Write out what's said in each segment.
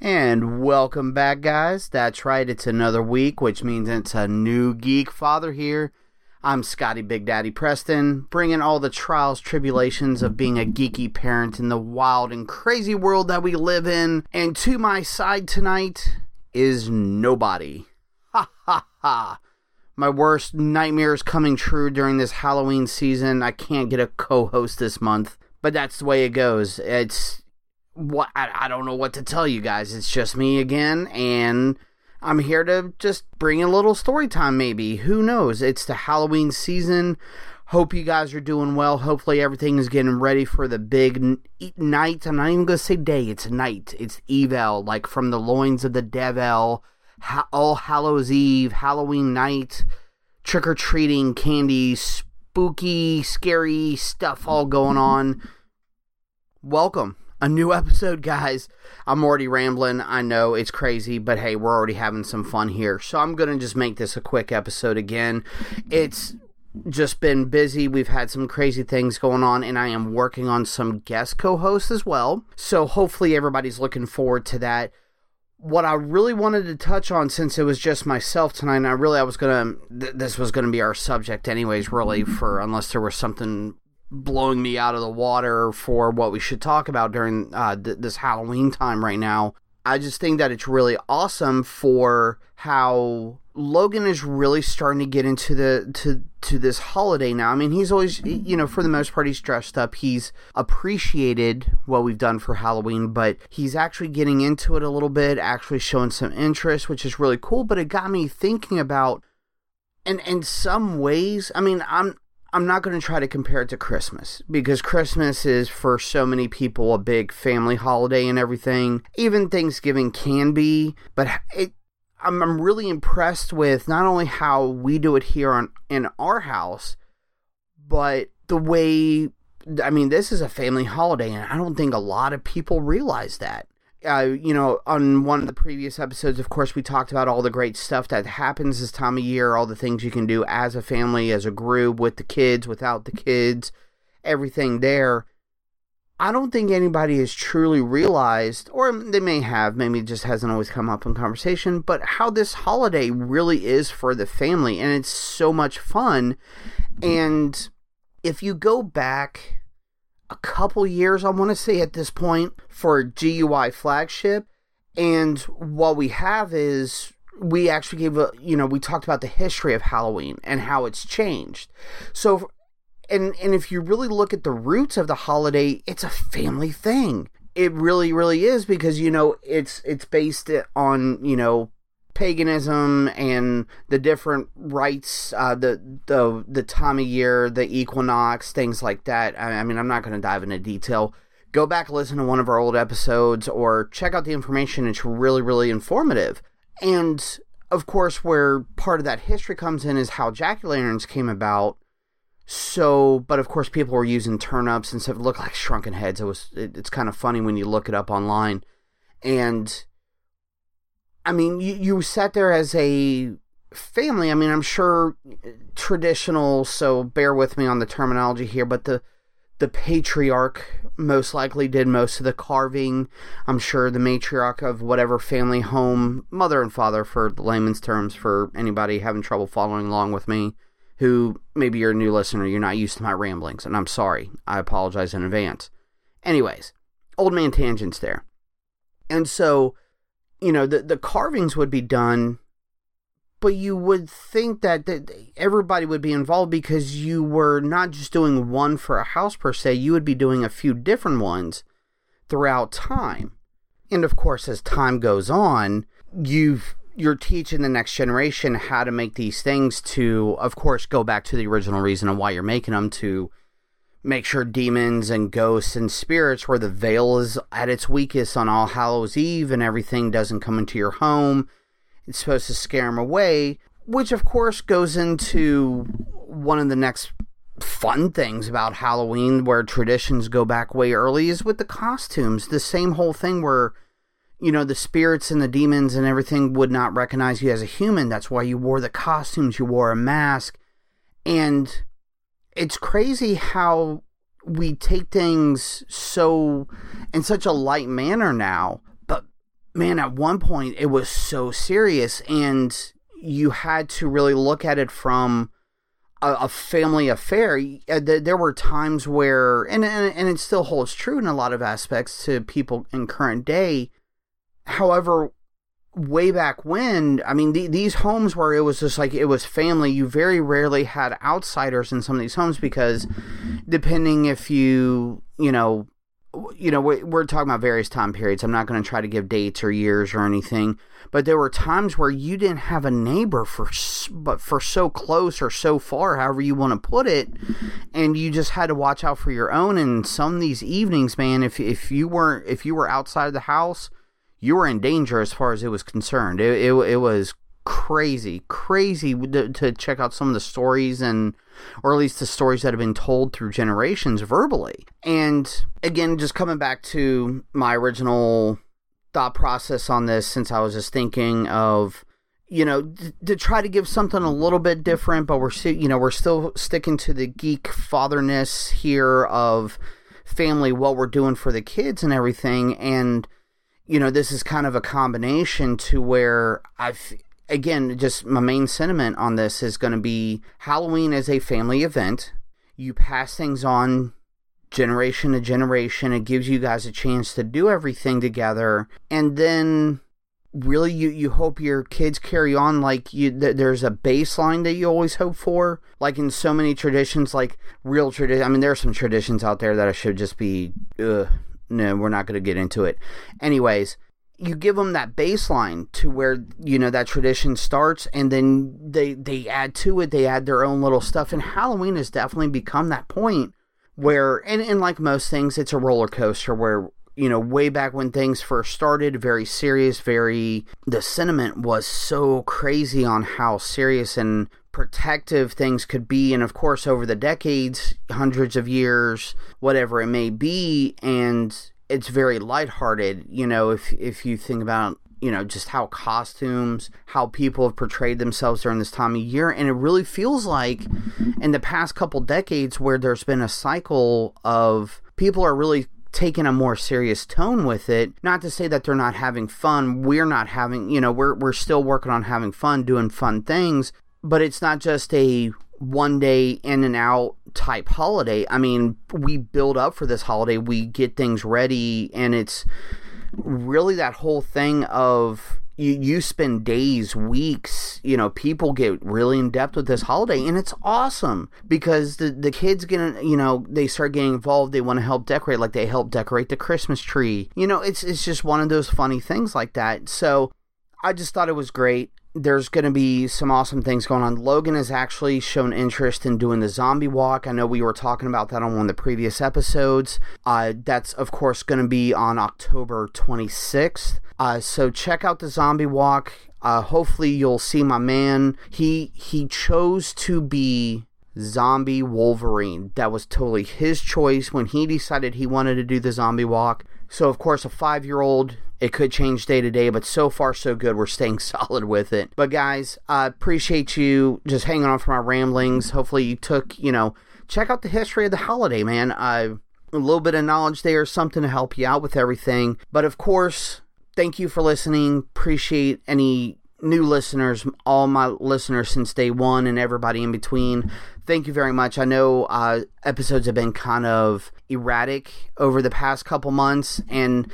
And welcome back, guys. That's right, it's another week, which means it's a new Geek Father here. I'm Scotty Big Daddy Preston, bringing all the trials, tribulations of being a geeky parent in the wild and crazy world that we live in. And to my side tonight is nobody. Ha ha ha. My worst nightmares coming true during this Halloween season. I can't get a co host this month, but that's the way it goes. It's what I, I don't know what to tell you guys. It's just me again, and I'm here to just bring a little story time, maybe. Who knows? It's the Halloween season. Hope you guys are doing well. Hopefully, everything is getting ready for the big n- night. I'm not even to say day, it's night. It's evil, like from the loins of the devil. Ha- All Hallows Eve, Halloween night, trick or treating, candy, spooky, scary stuff all going on. Welcome a new episode, guys. I'm already rambling. I know it's crazy, but hey, we're already having some fun here. So I'm going to just make this a quick episode again. It's just been busy. We've had some crazy things going on, and I am working on some guest co hosts as well. So hopefully, everybody's looking forward to that. What I really wanted to touch on, since it was just myself tonight, and I really I was gonna, th- this was gonna be our subject anyways, really, for unless there was something blowing me out of the water for what we should talk about during uh, th- this Halloween time right now. I just think that it's really awesome for how Logan is really starting to get into the to to this holiday now. I mean, he's always you know for the most part he's dressed up. He's appreciated what we've done for Halloween, but he's actually getting into it a little bit, actually showing some interest, which is really cool. But it got me thinking about and in some ways, I mean, I'm I'm not going to try to compare it to Christmas because Christmas is for so many people a big family holiday and everything. Even Thanksgiving can be, but it I'm, I'm really impressed with not only how we do it here on in our house, but the way I mean, this is a family holiday, and I don't think a lot of people realize that. Uh, you know, on one of the previous episodes, of course, we talked about all the great stuff that happens this time of year, all the things you can do as a family, as a group, with the kids, without the kids, everything there. I don't think anybody has truly realized, or they may have, maybe it just hasn't always come up in conversation, but how this holiday really is for the family, and it's so much fun. And if you go back a couple years, I want to say at this point, for GUI flagship. And what we have is we actually gave a, you know, we talked about the history of Halloween and how it's changed. So, and, and if you really look at the roots of the holiday, it's a family thing. It really, really is because, you know, it's, it's based on, you know, paganism and the different rites, uh, the the the time of year, the equinox, things like that. I, I mean, I'm not going to dive into detail. Go back, listen to one of our old episodes, or check out the information. It's really, really informative. And of course, where part of that history comes in is how jack o' lanterns came about. So, but of course, people were using turnips and stuff. It looked like shrunken heads. It was. It, it's kind of funny when you look it up online, and I mean, you, you sat there as a family. I mean, I'm sure uh, traditional, so bear with me on the terminology here, but the the patriarch most likely did most of the carving. I'm sure the matriarch of whatever family home, mother and father for the layman's terms, for anybody having trouble following along with me, who maybe you're a new listener, you're not used to my ramblings, and I'm sorry. I apologize in advance. Anyways, old man tangents there. And so you know the the carvings would be done but you would think that, that everybody would be involved because you were not just doing one for a house per se you would be doing a few different ones throughout time. And of course as time goes on you've you're teaching the next generation how to make these things to of course go back to the original reason of why you're making them to make sure demons and ghosts and spirits where the veil is at its weakest on all hallows eve and everything doesn't come into your home it's supposed to scare them away, which of course goes into one of the next fun things about Halloween where traditions go back way early is with the costumes. The same whole thing where you know, the spirits and the demons and everything would not recognize you as a human. That's why you wore the costumes, you wore a mask. And it's crazy how we take things so in such a light manner now. But man, at one point it was so serious and you had to really look at it from a, a family affair. Uh, there were times where, and, and and it still holds true in a lot of aspects to people in current day However, way back when, I mean, the, these homes where it was just like it was family, you very rarely had outsiders in some of these homes because depending if you, you know, you know, we're talking about various time periods. I'm not going to try to give dates or years or anything, but there were times where you didn't have a neighbor for, but for so close or so far, however you want to put it, and you just had to watch out for your own. And some of these evenings, man, if if you weren't if you were outside of the house, you were in danger as far as it was concerned. It, it, it was crazy, crazy to, to, check out some of the stories and, or at least the stories that have been told through generations verbally. And again, just coming back to my original thought process on this, since I was just thinking of, you know, to, to try to give something a little bit different, but we're still, you know, we're still sticking to the geek fatherness here of family, what we're doing for the kids and everything. And, you know, this is kind of a combination to where I've, again, just my main sentiment on this is going to be Halloween is a family event. You pass things on generation to generation. It gives you guys a chance to do everything together. And then really you you hope your kids carry on like you th- there's a baseline that you always hope for like in so many traditions like real tradition i mean there are some traditions out there that I should just be ugh, no, we're not going to get into it. Anyways, you give them that baseline to where you know that tradition starts and then they they add to it they add their own little stuff and halloween has definitely become that point where and, and like most things it's a roller coaster where you know way back when things first started very serious very the sentiment was so crazy on how serious and protective things could be and of course over the decades hundreds of years whatever it may be and it's very lighthearted you know if if you think about you know just how costumes how people have portrayed themselves during this time of year and it really feels like in the past couple decades where there's been a cycle of people are really taking a more serious tone with it. Not to say that they're not having fun. We're not having, you know, we're we're still working on having fun, doing fun things, but it's not just a one day in and out type holiday. I mean, we build up for this holiday, we get things ready, and it's really that whole thing of you, you spend days, weeks, you know, people get really in depth with this holiday and it's awesome because the, the kids get, you know, they start getting involved. They want to help decorate, like they help decorate the Christmas tree. You know, it's, it's just one of those funny things like that. So I just thought it was great there's going to be some awesome things going on. Logan has actually shown interest in doing the zombie walk. I know we were talking about that on one of the previous episodes. Uh, that's, of course, going to be on October 26th. Uh, so check out the zombie walk. Uh, hopefully, you'll see my man. He he chose to be zombie Wolverine. That was totally his choice when he decided he wanted to do the zombie walk. So, of course, a five year old it could change day to day, but so far so good. We're staying solid with it. But guys, I appreciate you just hanging on for my ramblings. Hopefully you took, you know, check out the history of the holiday, man. A little bit of knowledge there, something to help you out with everything. But of course, thank you for listening. Appreciate any new listeners, all my listeners since day one, and everybody in between. Thank you very much. I know uh, episodes have been kind of erratic over the past couple months, and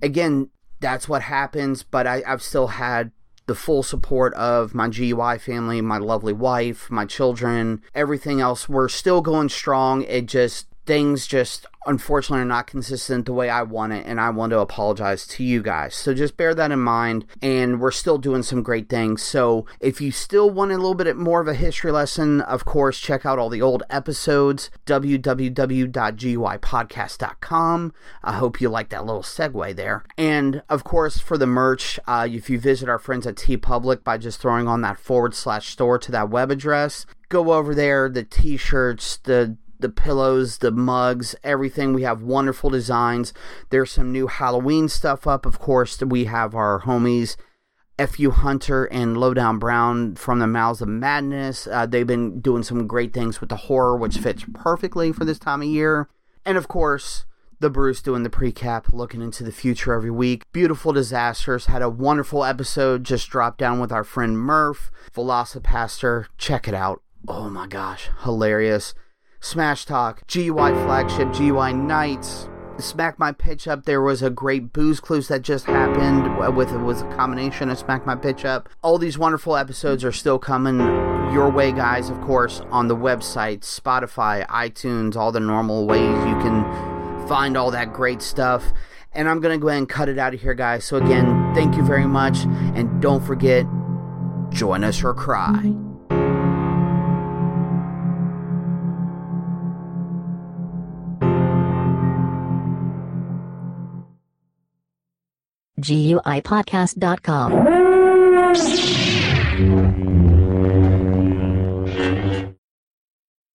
again, that's what happens. But I, I've still had the full support of my GUI family, my lovely wife, my children, everything else. We're still going strong. It just things just unfortunately are not consistent the way I want it, and I want to apologize to you guys. So just bear that in mind, and we're still doing some great things. So if you still want a little bit more of a history lesson, of course, check out all the old episodes, www.guypodcast.com. I hope you like that little segue there. And of course, for the merch, uh, if you visit our friends at TeePublic by just throwing on that forward slash store to that web address, go over there, the t shirts, the the pillows, the mugs, everything. We have wonderful designs. There's some new Halloween stuff up. Of course, we have our homies F.U. Hunter and Lowdown Brown from the Mouths of Madness. Uh, they've been doing some great things with the horror, which fits perfectly for this time of year. And of course, the Bruce doing the precap, looking into the future every week. Beautiful Disasters had a wonderful episode just dropped down with our friend Murph, VelociPastor. Check it out. Oh my gosh, hilarious. Smash Talk, GUI Flagship, GY Nights, Smack My Pitch Up. There was a great Booze Clues that just happened uh, with it was a combination of Smack My Pitch Up. All these wonderful episodes are still coming your way, guys. Of course, on the website, Spotify, iTunes, all the normal ways you can find all that great stuff. And I'm gonna go ahead and cut it out of here, guys. So again, thank you very much, and don't forget, join us or cry. GUIPodcast.com.